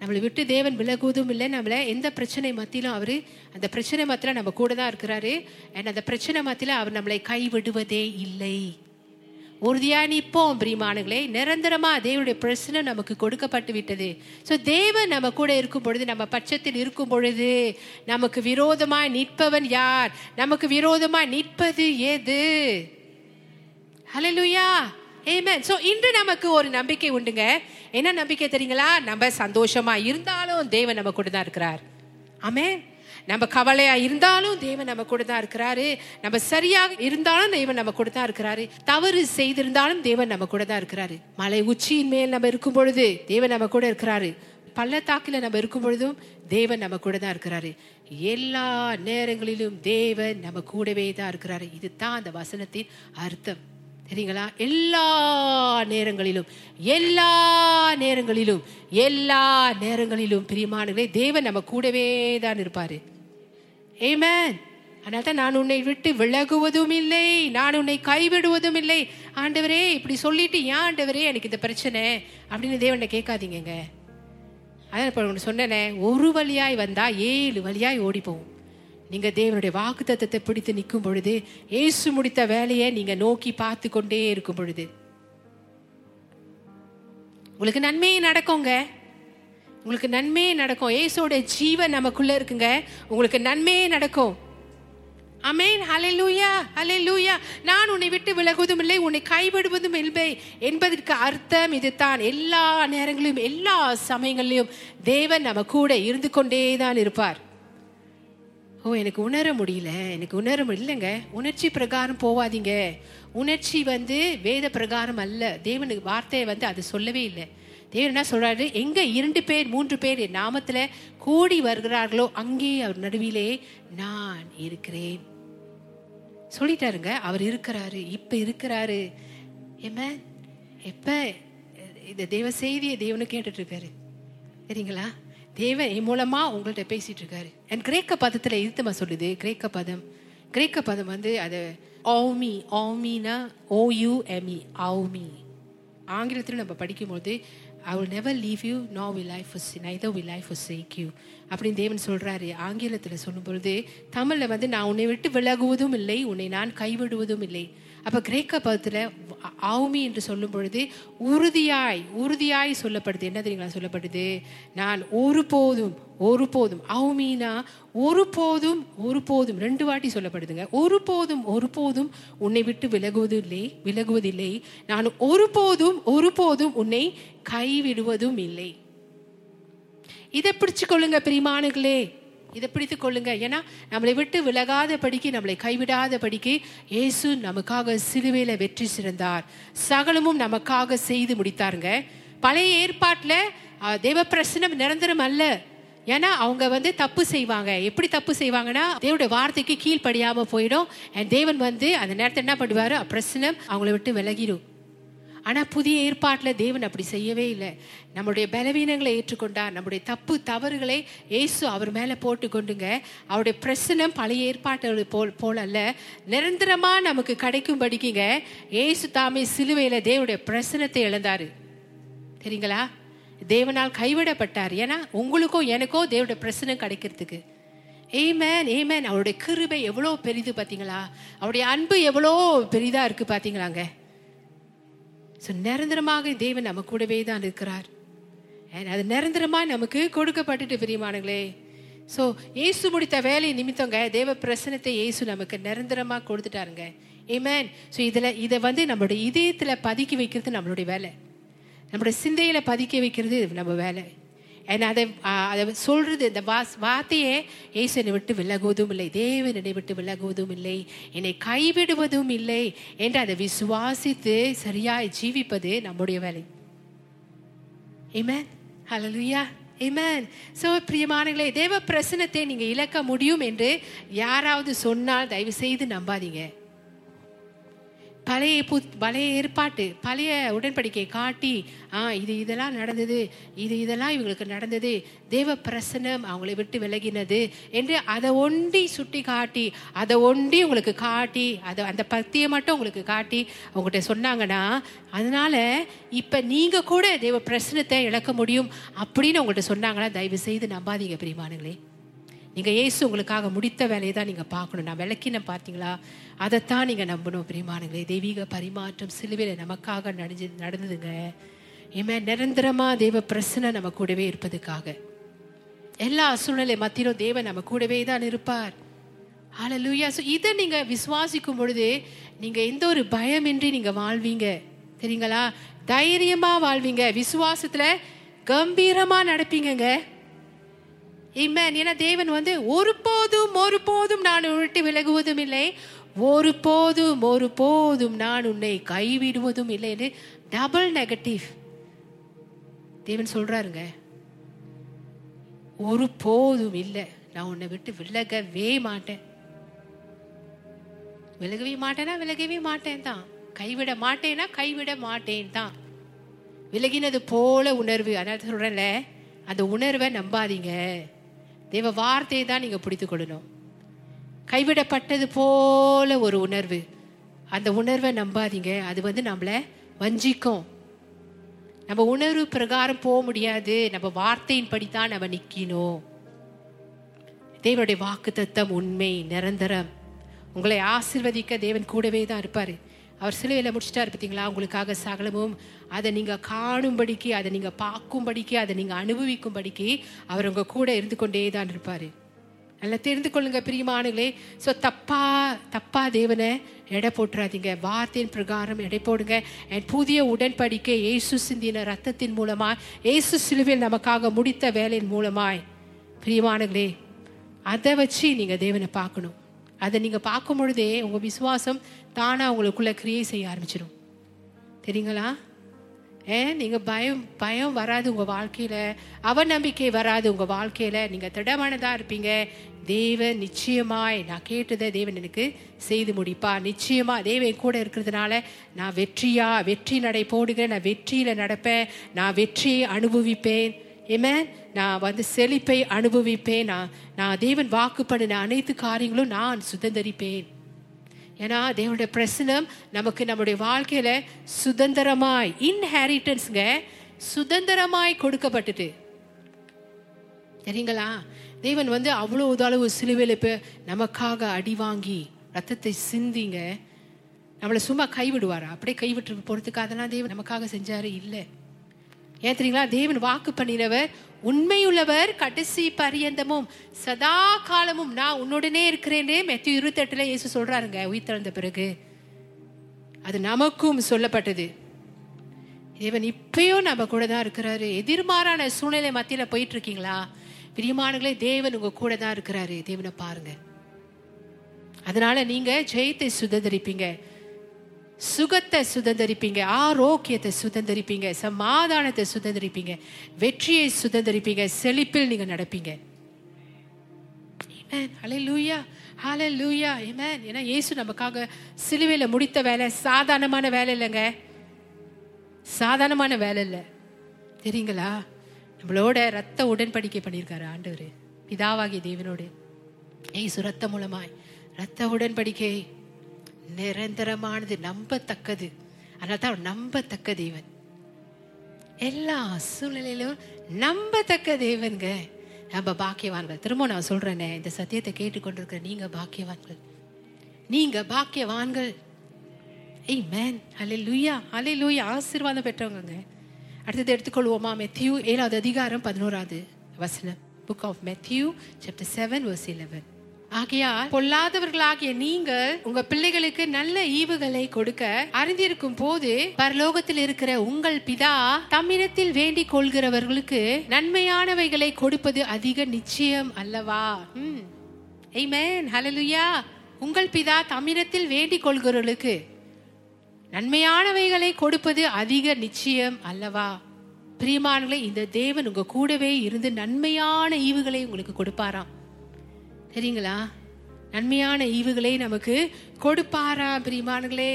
நம்மளை விட்டு தேவன் விலகுவதும் இல்லை நம்மளை எந்த பிரச்சனை மத்தியிலும் அவர் அந்த பிரச்சனை மத்தியில் நம்ம கூட தான் இருக்கிறாரு. அண்ட் அந்த பிரச்சனை மத்தியில் அவர் நம்மளை கைவிடுவதே இல்லை. உறுதியாக நிற்போம் பிரியமானுங்களே நிரந்தரமா தேவனுடைய பிரச்சனை நமக்கு கொடுக்கப்பட்டு விட்டது. ஸோ தேவன் நம்ம கூட இருக்கும் பொழுது நம்ம பட்சத்தில் இருக்கும் பொழுது நமக்கு விரோதமாய் நிற்பவன் யார்? நமக்கு விரோதமாய் நிற்பது எது? ஹலலுயா ஆமென் ஸோ இன்று நமக்கு ஒரு நம்பிக்கை உண்டுங்க. என்ன நம்பிக்கை தெரியுங்களா? நம்ம சந்தோஷமா இருந்தாலும் தேவன் நம்ம கூட தான் இருக்கிறார். ஆமென் நம்ம கவலையா இருந்தாலும் தேவன் நம்ம கூட தான் இருக்கிறாரு. நம்ம சரியாக இருந்தாலும் தேவன் நம்ம கூட தான் இருக்கிறாரு. தவறு செய்திருந்தாலும் தேவன் நம்ம கூட தான் இருக்கிறாரு. மலை உச்சியின் மேல் நம்ம இருக்கும் பொழுது தேவன் நம்ம கூட இருக்கிறாரு. பள்ளத்தாக்கில் நம்ம இருக்கும் பொழுதும் தேவன் நம்ம கூட தான் இருக்கிறாரு. எல்லா நேரங்களிலும் தேவன் நம்ம கூடவே தான் இருக்கிறாரு. இதுதான் அந்த வசனத்தின் அர்த்தம். சரிங்களா எல்லா நேரங்களிலும் எல்லா நேரங்களிலும் எல்லா நேரங்களிலும் பிரியமானங்களே தேவன் நம்ம கூடவே தான் இருப்பாரு. ஏமேன் அதனால தான் நான் உன்னை விட்டு விலகுவதும் இல்லை நான் உன்னை கைவிடுவதும் இல்லை ஆண்டவரே இப்படி சொல்லிட்டு ஏன் ஆண்டவரே எனக்கு இந்த பிரச்சனை? அப்படின்னு தேவனை கேட்காதீங்கங்க. அதான் இப்போ ஒன்று சொன்னேனே ஒரு வழியாய் வந்தா ஏழு வழியாய் ஓடி போகும் நீங்க தேவனுடைய வாக்குத்தத்தத்தை பிடித்து நிற்கும் பொழுது இயேசு முடித்த வேலையை நீங்க நோக்கி பார்த்து கொண்டே இருக்கும் பொழுது. உங்களுக்கு நன்மையே நடக்குங்க. உங்களுக்கு நன்மையே நடக்கும். இயேசுவோட ஜீவன் நமக்குள்ள இருக்குங்க. உங்களுக்கு நன்மையே நடக்கும். அமேன் அலை லூயா நான் உன்னை விட்டு விலகுவதும் இல்லை உன்னை கைவிடுவதும் இல்லை என்பதற்கு அர்த்தம் இதுதான். எல்லா நேரங்களிலும் எல்லா சமயங்களிலும் தேவன் நம்ம கூட இருந்து கொண்டே தான் இருப்பார். ஓ எனக்கு உணர முடியல. எனக்கு உணர முடியலங்க உணர்ச்சி பிரகாரம் போவாதீங்க. உணர்ச்சி வந்து வேத பிரகாரம் அல்ல. தேவனுக்கு வார்த்தையை வந்து அது சொல்லவே இல்லை. தேவன் என்ன சொல்றாரு? எங்க இரண்டு பேர் மூன்று பேர் என் நாமத்துல கூடி வருகிறார்களோ அங்கே அவர் நடுவிலே நான் இருக்கிறேன். சொல்லிட்டாருங்க அவர் இருக்கிறாரு இப்ப இருக்கிறாரு. என்ன எப்ப? இந்த தேவ செய்தியை தேவனு கேட்டுட்டு இருக்காரு சரிங்களா? தேவன் என் மூலமா உங்கள்கிட்ட பேசிட்டு இருக்காரு அண்ட் கிரேக்க பதத்துல இருத்தமா சொல்லுது? கிரேக்க பதம். கிரேக்க பதம் வந்து அது ஓமி ஓமினா எமி ஆமி ஆங்கிலத்தில் நம்ம படிக்கும்போது I will never leave you no will I forsake neither will I forsake you அப்படின்னு தேவன் சொல்கிறாரு ஆங்கிலத்தில் சொல்லும்பொழுது தமிழில் வந்து நான் உன்னை விட்டு விலகுவதும் இல்லை உன்னை நான் கைவிடுவதும் இல்லை. அப்போ கிரேக்க பதத்தில் ஆவுமி என்று சொல்லும் பொழுது உறுதியாய் உறுதியாய் சொல்லப்படுது. என்ன தெரியுங்களா சொல்லப்படுது? நான் ஒருபோதும் ஒருபோதும் அவுமீனா ஒருபோதும் ஒருபோதும் ரெண்டு வாட்டி சொல்லப்படுதுங்க. ஒருபோதும் ஒருபோதும் உன்னை விட்டு விலகுவதில்லை விலகுவதில்லை. நான் ஒருபோதும் ஒருபோதும் உன்னை கைவிடுவதும் இல்லை. இதை பிடிச்சு கொள்ளுங்க பிரிமானுகளே இதை பிடித்து கொள்ளுங்க. ஏன்னா நம்மளை விட்டு விலகாத படிக்கு நம்மளை கைவிடாத படிக்கு இயேசு நமக்காக சிலுவையில வெற்றி சிறந்தார். சகலமும் நமக்காக செய்து முடித்தாருங்க. பழைய ஏற்பாட்டில் தேவ பிரசனம் நிரந்தரம் அல்ல. ஏன்னா அவங்க வந்து தப்பு செய்வாங்க. எப்படி தப்பு செய்வாங்கன்னா தேவனுடைய வார்த்தைக்கு கீழ்ப்படியாம போயிடும். தேவன் வந்து அந்த நேரத்தை என்ன பண்ணுவாரு? பிரசனம் அவங்கள விட்டு விலகிடும் ஆனால் புதிய ஏற்பாட்டில் தேவன் அப்படி செய்யவே இல்லை. நம்முடைய பலவீனங்களை ஏற்றுக்கொண்டார். நம்முடைய தப்பு தவறுகளை ஏசு அவர் மேலே போட்டு கொண்டுங்க அவருடைய பிரசனம் பழைய ஏற்பாட்டு போல் போல் அல்ல. நிரந்தரமாக நமக்கு கிடைக்கும் படிக்குங்க ஏசு தாமே சிலுவையில் தேவனுடைய பிரசனத்தை இழந்தார். சரிங்களா தேவனால் கைவிடப்பட்டார். ஏன்னா உங்களுக்கும் எனக்கோ தேவனுடைய பிரசனம் கிடைக்கிறதுக்கு. ஏமேன் ஏமேன் அவருடைய கிருபை எவ்வளோ பெரிது பார்த்தீங்களா அவருடைய அன்பு எவ்வளோ பெரிதாக இருக்குது பார்த்தீங்களாங்க ஸோ நிரந்தரமாக தேவன் நம்ம கூடவே தான் இருக்கிறார். அது நிரந்தரமாக நமக்கு கொடுக்கப்பட்டுட்டு பிரியமானங்களே ஸோ இயேசு முடித்த வேலை நிமித்தங்க தேவ பிரசனத்தை இயேசு நமக்கு நிரந்தரமாக கொடுத்துட்டாருங்க. ஏமேன் ஸோ இதில் இதை வந்து நம்மளுடைய இதயத்தில் பதுக்கி வைக்கிறது நம்மளுடைய வேலை. நம்மளுடைய சிந்தையில் பதுக்கி வைக்கிறது நம்ம வேலை. அதை அதை சொல்றது இந்த வாஸ் வார்த்தையே இயேசுனை விட்டு விலகுவதும் இல்லை தேவனை விட்டு விலகுவதும் இல்லை என்னை கைவிடுவதும் இல்லை என்று அதை விசுவாசித்து சரியாய் ஜீவிப்பது நம்முடைய வேலை Amen. Hallelujah. Amen. So பிரியமானங்களே தேவ பிரசனத்தை நீங்கள் இழக்க முடியும் என்று யாராவது சொன்னால் தயவு செய்து நம்பாதீங்க பழைய பு பழைய ஏற்பாட்டு பழைய உடன்படிக்கை காட்டி ஆ இது இதெல்லாம் நடந்தது இது இதெல்லாம் இவங்களுக்கு நடந்தது தேவ பிரசனம் அவங்களை விட்டு விலகினது என்று அதை ஒண்டி சுட்டி காட்டி அதை ஒண்டி உங்களுக்கு காட்டி அதை அந்த பக்தியை மட்டும் உங்களுக்கு காட்டி அவங்ககிட்ட சொன்னாங்கன்னா அதனால இப்போ நீங்கள் கூட தேவ பிரசனத்தை இழக்க முடியும் அப்படின்னு உங்கள்கிட்ட சொன்னாங்கன்னா தயவு செய்து நம்பாதீங்க பிரிமானுங்களே நீங்கள் இயேசு உங்களுக்காக முடித்த வேலையை தான் நீங்கள் பார்க்கணும். நான் விளக்கின பார்த்தீங்களா? அதைத்தான் நீங்கள் நம்பணும். பிரிமானங்களே தெய்வீக பரிமாற்றம் சிலுவையில் நமக்காக நடந்து நடந்ததுங்க. இமே நிரந்தரமாக தெய்வ பிரசனை நம்ம கூடவே இருப்பதுக்காக. எல்லா சூழ்நிலை மத்தியிலும் தேவன் நம்ம கூடவே தான் இருப்பார். ஹalleluya ஸோ இதை நீங்கள் விசுவாசிக்கும் பொழுது நீங்கள் எந்த ஒரு பயமின்றி நீங்கள் வாழ்வீங்க? சரிங்களா தைரியமாக வாழ்வீங்க. விசுவாசத்தில் கம்பீரமாக நடப்பீங்கங்க. Amen. ஏன்னா தேவன் வந்து ஒருபோதும் ஒருபோதும் நான் விட்டு விலகுவதும் இல்லை. ஒருபோதும் ஒருபோதும் நான் உன்னை கைவிடுவதும் இல்லைன்னு டபுள் நெகட்டிவ் தேவன் சொல்றாருங்க. ஒருபோதும் இல்லை. நான் உன்னை விட்டு விலகவே மாட்டேன். விலகவே மாட்டேனா? விலகவே மாட்டேன் தான். கைவிட மாட்டேனா? கைவிட மாட்டேன் தான். விலகினது போல உணர்வு. அதனால சொல்றேன்ல அந்த உணர்வை நம்பாதீங்க. தேவ வார்த்தையை தான் நீங்கள் பிடித்துக்கொள்ளணும். கைவிடப்பட்டது போல ஒரு உணர்வு. அந்த உணர்வை நம்பாதீங்க. அது வந்து நம்மளை வஞ்சிக்கும். நம்ம உணர்வு பிரகாரம் போக முடியாது. நம்ம வார்த்தையின்படி தான் நம்ம நிற்கணும் தேவனுடைய வாக்கு தத்தம் உண்மை நிரந்தரம். உங்களை ஆசிர்வதிக்க தேவன் கூடவே தான் இருப்பாரு. அவர் சிலுவையில் முடிச்சிட்டாரு பார்த்தீங்களா உங்களுக்காக சகலமும் அதை நீங்கள் காணும்படிக்கு அதை நீங்கள் பார்க்கும்படிக்கு அதை நீங்கள் அனுபவிக்கும்படிக்கு அவர் உங்கள் கூட இருந்து கொண்டே தான் இருப்பார். நல்லா தெரிந்து கொள்ளுங்க பிரியமானங்களே ஸோ தப்பா தப்பா தேவனை எடை போட்டுறாதீங்க. வார்த்தையின் பிரகாரம் எடை போடுங்க. என் புதிய உடன்படிக்கை இயேசு சிந்தின ரத்தத்தின் மூலமாய் இயேசு சிலுவையில் நமக்காக முடித்த வேலையின் மூலமாய். பிரியமானங்களே அதை வச்சு நீங்கள் தேவனை பார்க்கணும். அதை நீங்கள் பார்க்கும் பொழுதே உங்கள் விசுவாசம் தானாக உங்களுக்குள்ளே கிரியை செய்ய ஆரம்பிச்சிடும் தெரியுங்களா? ஏன் நீங்கள் பயம் பயம் வராது உங்கள் வாழ்க்கையில். அவநம்பிக்கை வராது உங்கள் வாழ்க்கையில். நீங்கள் திடமானதாக இருப்பீங்க. தேவன் நிச்சயமாய் நான் கேட்டதை தேவன் எனக்கு செய்து முடிப்பா நிச்சயமாக தேவன் கூட இருக்கிறதுனால நான் வெற்றியா வெற்றி நடை போடுகிறேன். நான் வெற்றியில் நடப்பேன். நான் வெற்றியை அனுபவிப்பேன். ஏமே நான் வந்து செழிப்பை அனுபவிப்பேன். நான் நான் தேவன் வாக்கு பண்ணின அனைத்து காரியங்களும் நான் சுதந்திரிப்பேன். ஏன்னா தேவனுடைய பிரசனம் நமக்கு நம்முடைய வாழ்க்கையில சுதந்திரமாய் இன்ஹேரிட்டன்ஸ்ங்க சுதந்திரமாய் கொடுக்கப்பட்டுட்டு சரிங்களா தேவன் வந்து அவ்வளோ உதளவு சிலுவையில் இப்போ நமக்காக அடி வாங்கி ரத்தத்தை சிந்திங்க. நம்மளை சும்மா கைவிடுவாரா? அப்படியே கைவிட்டு போகிறதுக்கு அதெல்லாம் தேவன் நமக்காக செஞ்சாரு? இல்லை. ஏன் தெரியுங்களா? தேவன் வாக்கு பண்ணினவர் உண்மையுள்ளவர் கடைசி பரியந்தமும் சதா காலமும் நான் உன்னுடனே இருக்கிறேனே மெத்தி இருபத்தெட்டுல இயேசு சொல்றாருங்க உயிர் திறந்த பிறகு. அது நமக்கும் சொல்லப்பட்டது. தேவன் இப்பயும் நம்ம கூட தான் இருக்கிறாரு. எதிர்மாறான சூழ்நிலை மத்தியில போயிட்டு இருக்கீங்களா பிரியமானங்களே தேவன் உங்க கூட தான் இருக்கிறாரு. தேவனை பாருங்க. அதனால நீங்க ஜெயத்தை சுதந்திரிப்பீங்க. சுகத்தை சுதந்திரிப்பீங்க ஆரோக்கியத்தை சுதந்திரிப்பீங்க சமாதானத்தை சுதந்திரிப்பீங்க வெற்றியை சுதந்திரிப்பீங்க செழிப்பில் நீங்க நடப்பீங்க. ஹalleluya லூயா ஆமென் ஏன்னா இயேசு நமக்காக சிலுவையில முடித்த வேலை சாதாரணமான வேலை இல்லைங்க. சாதாரணமான வேலை இல்லை. தெரியுங்களா? நம்மளோட ரத்த உடன்படிக்கை பண்ணியிருக்காரு ஆண்டவர். பிதாவாகிய தேவனோடு. ஏசு ரத்த மூலமாய் ரத்த உடன்படிக்கை. நிரந்தரமானது நம்பத்தக்கது. அதனால தான் நம்பத்தக்க தேவன். எல்லா சூழ்நிலையிலும் நம்பத்தக்க தேவன்க. நம்ம பாக்கியவான்கள் திரும்ப நான் சொல்றேனே இந்த சத்தியத்தை கேட்டுக்கொண்டிருக்கிற நீங்க பாக்கியவான்கள். நீங்க பாக்கியவான்கள். ஏய் மேன் அலே லூயா அலே லூயா ஆசீர்வாதம் பெற்றவங்க அடுத்தது எடுத்துக்கொள்வோமா? மெத்யூ ஏழாவது அதிகாரம் பதினோராவது வசனம். Book of Matthew chapter seven verse eleven ஆகையால் பொல்லாதவர்களாகிய நீங்கள் உங்க பிள்ளைகளுக்கு நல்ல ஈவுகளை கொடுக்க அறிந்திருக்கும் போது பரலோகத்தில் இருக்கிற உங்கள் பிதா தம்மிடத்தில் வேண்டிக் கொள்கிறவர்களுக்கு நன்மையானவைகளை கொடுப்பது அதிக நிச்சயம் அல்லவா? ம். ஏமேன் ஹalleluya உங்கள் பிதா தமிழத்தில் வேண்டிக் கொள்கிறவர்களுக்கு நன்மையானவைகளை கொடுப்பது அதிக நிச்சயம் அல்லவா? பிரியமானங்களே இந்த தேவன் உங்க கூடவே இருந்து நன்மையான ஈவுகளை உங்களுக்கு கொடுப்பாராம். தெரியுங்களா? நன்மையான ஈவுகளை நமக்கு கொடுப்பாரா பிரிமான்களே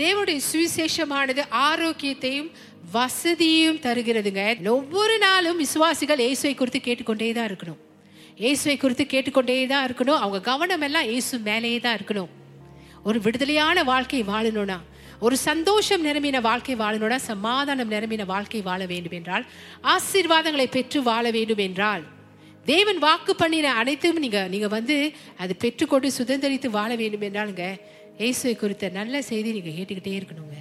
தேவனுடைய சுவிசேஷமானது ஆரோக்கியத்தையும் வசதியும் தருகிறதுங்க. ஒவ்வொரு நாளும் விசுவாசிகள் இயேசுவை குறித்து கேட்டுக்கொண்டே தான் இருக்கணும். இயேசுவை குறித்து கேட்டுக்கொண்டே தான் இருக்கணும். அவங்க கவனம் எல்லாம் இயேசு மேலேயே தான் இருக்கணும். ஒரு விடுதலையான வாழ்க்கை வாழணும்னா ஒரு சந்தோஷம் நிரம்பின வாழ்க்கை வாழணும்னா சமாதானம் நிரம்பின வாழ்க்கை வாழ வேண்டும் என்றால் ஆசீர்வாதங்களை பெற்று வாழ வேண்டும் என்றால் தேவன் வாக்கு பண்ணின அனைத்தும் நீங்க நீங்க வந்து அது பெற்றுக்கொண்டு சுதந்திரித்து வாழ வேண்டும் என்றாலுங்க இயேசுவை குறித்த நல்ல செய்தி நீங்க கேட்டுக்கிட்டே இருக்கணுங்க.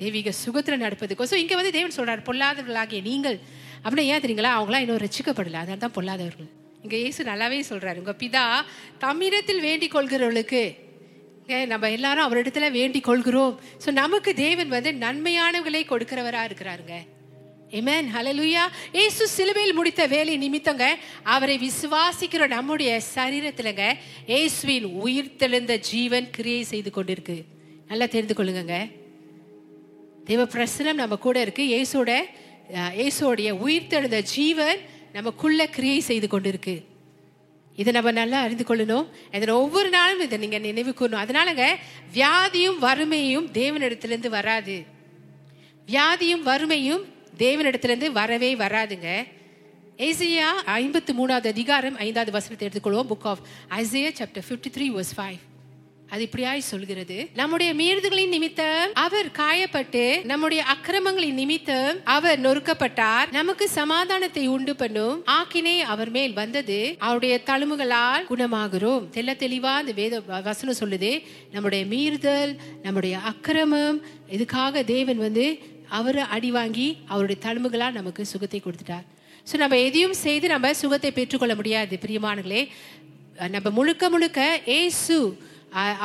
தெய்வீக சுகத்துல நடப்பதுக்கோசம் இங்க வந்து தேவன் சொல்றாரு பொல்லாதவர்களாகிய நீங்கள். அப்படின்னா ஏன் தெரியுங்களா? அவங்களாம் இன்னும் ரசிக்கப்படல. அதனால தான் பொல்லாதவர்கள். இங்க இயேசு நல்லாவே சொல்றாரு உங்க பிதா தம்மிடத்தில் வேண்டிக் கொள்கிறவர்களுக்கு நம்ம எல்லாரும் அவரிடத்துல வேண்டிக் கொள்கிறோம் ஸோ நமக்கு தேவன் வந்து நன்மையானவர்களை கொடுக்கிறவரா இருக்கிறாருங்க. Amen. ஹலலுயா ஏசு சிலுவையில் முடித்த வேலை நிமித்தங்க அவரை விசுவாசிக்கிற நம்முடைய சரீரத்திலங்க ஏசுவின் உயிர் தெளிந்த ஜீவன் கிரியை செய்து கொண்டிருக்கு. நல்லா தெரிந்து கொள்ளுங்க தெய்வ பிரசனம் நம்ம கூட இருக்கு. இயேசோட அஹ், இயேசுவோடைய உயிர் தெழுந்த ஜீவன் நமக்குள்ள கிரியை செய்து கொண்டிருக்கு. இதை நம்ம நல்லா அறிந்து கொள்ளணும். இதில் ஒவ்வொரு நாளும் இதை நீங்க நினைவு கூறணும். அதனாலங்க வியாதியும் வறுமையும் தேவனிடத்திலிருந்து வராது. வியாதியும் வறுமையும் தேவனிடத்திலிருந்து வரவே வராதுங்க. ஏசியா ஐம்பத்து மூணாவது அதிகாரம் ஐந்தாவது வசனத்தை எடுத்துக்கொள்வோம். Book of Isaiah chapter fifty three verse five அது இப்படியாய் சொல்கிறது. நம்முடைய மீறுதலின் நிமித்தம் அவர் காயப்பட்டு நம்முடைய அக்கிரமங்களின் நிமித்தம் அவர் நொறுக்கப்பட்டார். நமக்கு சமாதானத்தை உண்டு பண்ணும் ஆக்கினை அவர் மேல் வந்தது. அவருடைய தழும்புகளால் குணமாகிறோம். தெல்ல தெளிவா அந்த வேத வசனம் சொல்லுது. நம்முடைய மீறுதல் நம்முடைய அக்கிரமம் இதுக்காக தேவன் வந்து அவர் அடி வாங்கி அவருடைய தழும்புகளால் நமக்கு சுகத்தை கொடுத்துட்டார். ஸோ நம்ம எதையும் செய்து நம்ம சுகத்தை பெற்றுக்கொள்ள முடியாது பிரியமானங்களே நம்ம முழுக்க முழுக்க ஏசு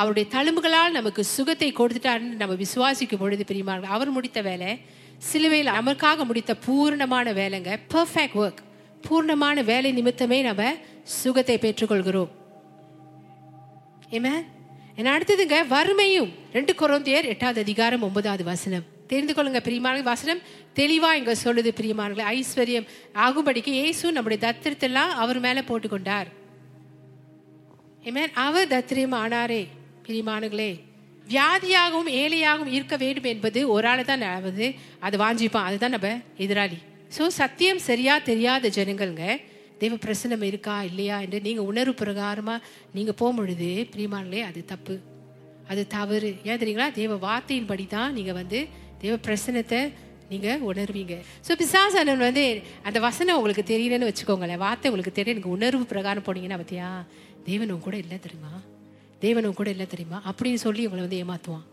அவருடைய தழும்புகளால் நமக்கு சுகத்தை கொடுத்துட்டாருன்னு நம்ம விசுவாசிக்கும் பொழுது பிரியமானங்கள் அவர் முடித்த வேலை சிலுவையில் நமக்காக முடித்த பூர்ணமான வேலைங்க பர்ஃபெக்ட் ஒர்க் பூர்ணமான வேலை நிமித்தமே நம்ம சுகத்தை பெற்றுக்கொள்கிறோம். ஏமே என்ன அடுத்ததுங்க வறுமையும். ரெண்டு கொரோந்தியர் எட்டாவது அதிகாரம் ஒன்பதாவது வசனம். தெரிந்து கொள்ளுங்க பிரியமான வசனம் தெளிவா இங்க சொல்லுது பிரியமானங்களே ஐஸ்வர்யம் ஆகும்படிக்கு இயேசு நம்முடைய தத்திரத்தெல்லாம் அவர் மேல போட்டுக்கொண்டார். அவர் தத்திரியம் ஆனாரே பிரியமானங்களே வியாதியாகவும் ஏழையாகவும் இருக்க வேண்டும் என்பது ஒரு ஆள் தான் வந்து அது வாஞ்சிப்பான் அதுதான் நம்ம எதிராளி. ஸோ சத்தியம் சரியா தெரியாத ஜனங்கள்ங்க தெய்வ பிரசனம் இருக்கா இல்லையா என்று நீங்க உணர்வு பிரகாரமா நீங்க போகும்பொழுது பிரியமானங்களே அது தப்பு. அது தவறு. ஏன் தெரியுங்களா? தேவ வார்த்தையின்படி தான் நீங்க வந்து தேவ பிரசனத்தை நீங்கள் உணர்வீங்க ஸோ பிசாசனன் வந்து அந்த வசனம் உங்களுக்கு தெரியலன்னு வச்சுக்கோங்களேன். வார்த்தை உங்களுக்கு தெரியும் எனக்கு உணர்வு பிரகாரம் போனீங்கன்னா பார்த்தியா தேவன் கூட இல்லை தெரியுமா? தேவன் கூட இல்லை தெரியுமா? அப்படின்னு சொல்லி உங்களை வந்து ஏமாத்துவான்.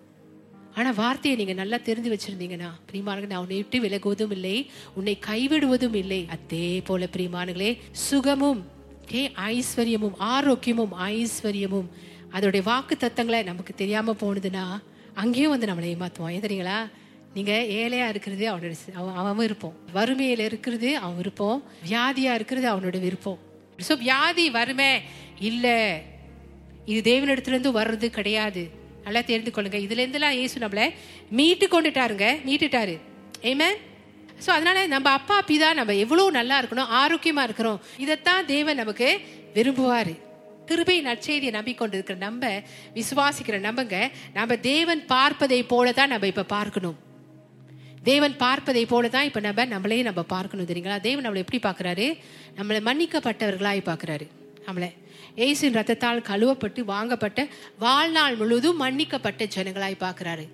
ஆனால் வார்த்தையை நீங்கள் நல்லா தெரிந்து வச்சிருந்தீங்கன்னா பிரியமானங்க நான் உன்னை விட்டு விலகுவதும் இல்லை. உன்னை கைவிடுவதும் இல்லை. அதே போல பிரியமானங்களே சுகமும் ஏ ஐஸ்வர்யமும் ஆரோக்கியமும் ஐஸ்வர்யமும் அதோடைய வாக்கு தத்தங்களை நமக்கு தெரியாமல் போனதுன்னா அங்கேயும் வந்து நம்மளை ஏமாத்துவான். ஏன் நீங்கள் நீங்க ஏழையா இருக்கிறது அவனோட அவன் அவன் விருப்பம். வறுமையில இருக்கிறது அவன் விருப்பம். வியாதியா இருக்கிறது அவனோட விருப்பம். ஸோ வியாதி வறுமை இல்ல. இது தேவனிடத்துலேருந்து வர்றது கிடையாது. நல்லா தெரிந்து கொள்ளுங்க. இதுல இருந்தெல்லாம் இயேசு நம்மளை மீட்டு கொண்டுட்டாருங்க. மீட்டுட்டாரு. ஏமே ஸோ அதனால நம்ம அப்பா பிதா நம்ம எவ்வளோ நல்லா இருக்கணும் ஆரோக்கியமா இருக்கிறோம். இதைத்தான் தேவன் நமக்கு விரும்புவார். கிருபை நற்செய்தியை நம்பிக்கொண்டு இருக்கிற நம்ம விசுவாசிக்கிற நம்பங்க நம்ம தேவன் பார்ப்பதை போல தான் நம்ம இப்போ பார்க்கணும். தேவன் பார்ப்பதை போல தான் இப்போ நம்ம நம்மளே நம்ம பார்க்கணும் தெரியுங்களா? தேவன் நம்மளை எப்படி பார்க்குறாரு? நம்மளை மன்னிக்கப்பட்டவர்களாய் பார்க்குறாரு. நம்மளை. ஏசின் ரத்தத்தால் கழுவப்பட்டு வாங்கப்பட்ட வாழ்நாள் முழுவதும் மன்னிக்கப்பட்ட ஜனங்களாய் பார்க்குறாரு.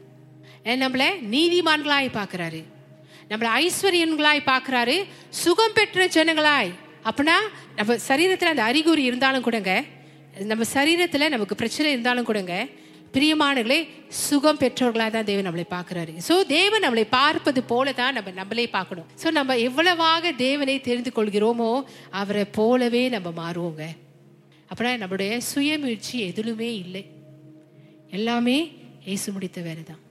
நம்மளை? நீதிமான்களாய் பார்க்குறாரு. நம்மளை ஐஸ்வர்யன்களாய் பார்க்குறாரு. சுகம் பெற்ற ஜனங்களாய். அப்படின்னா நம்ம சரீரத்தில் அந்த அறிகுறி இருந்தாலும் கூடங்க நம்ம சரீரத்தில் நமக்கு பிரச்சனை இருந்தாலும் கூடங்க பிரியமானங்களே சுகம் பெற்றவர்களாக தான் தேவன் நம்மளை பார்க்கறாரு. ஸோ தேவன் நம்மளை பார்ப்பது போல தான் நம்ம நம்மளே பார்க்கணும். ஸோ நம்ம எவ்வளவாக தேவனை தெரிந்து கொள்கிறோமோ அவரை போலவே நம்ம மாறுவோங்க. அப்படின்னா நம்மளுடைய சுயமுயற்சி எதுலுமே இல்லை. எல்லாமே இயேசு முடித்த வேலை தான்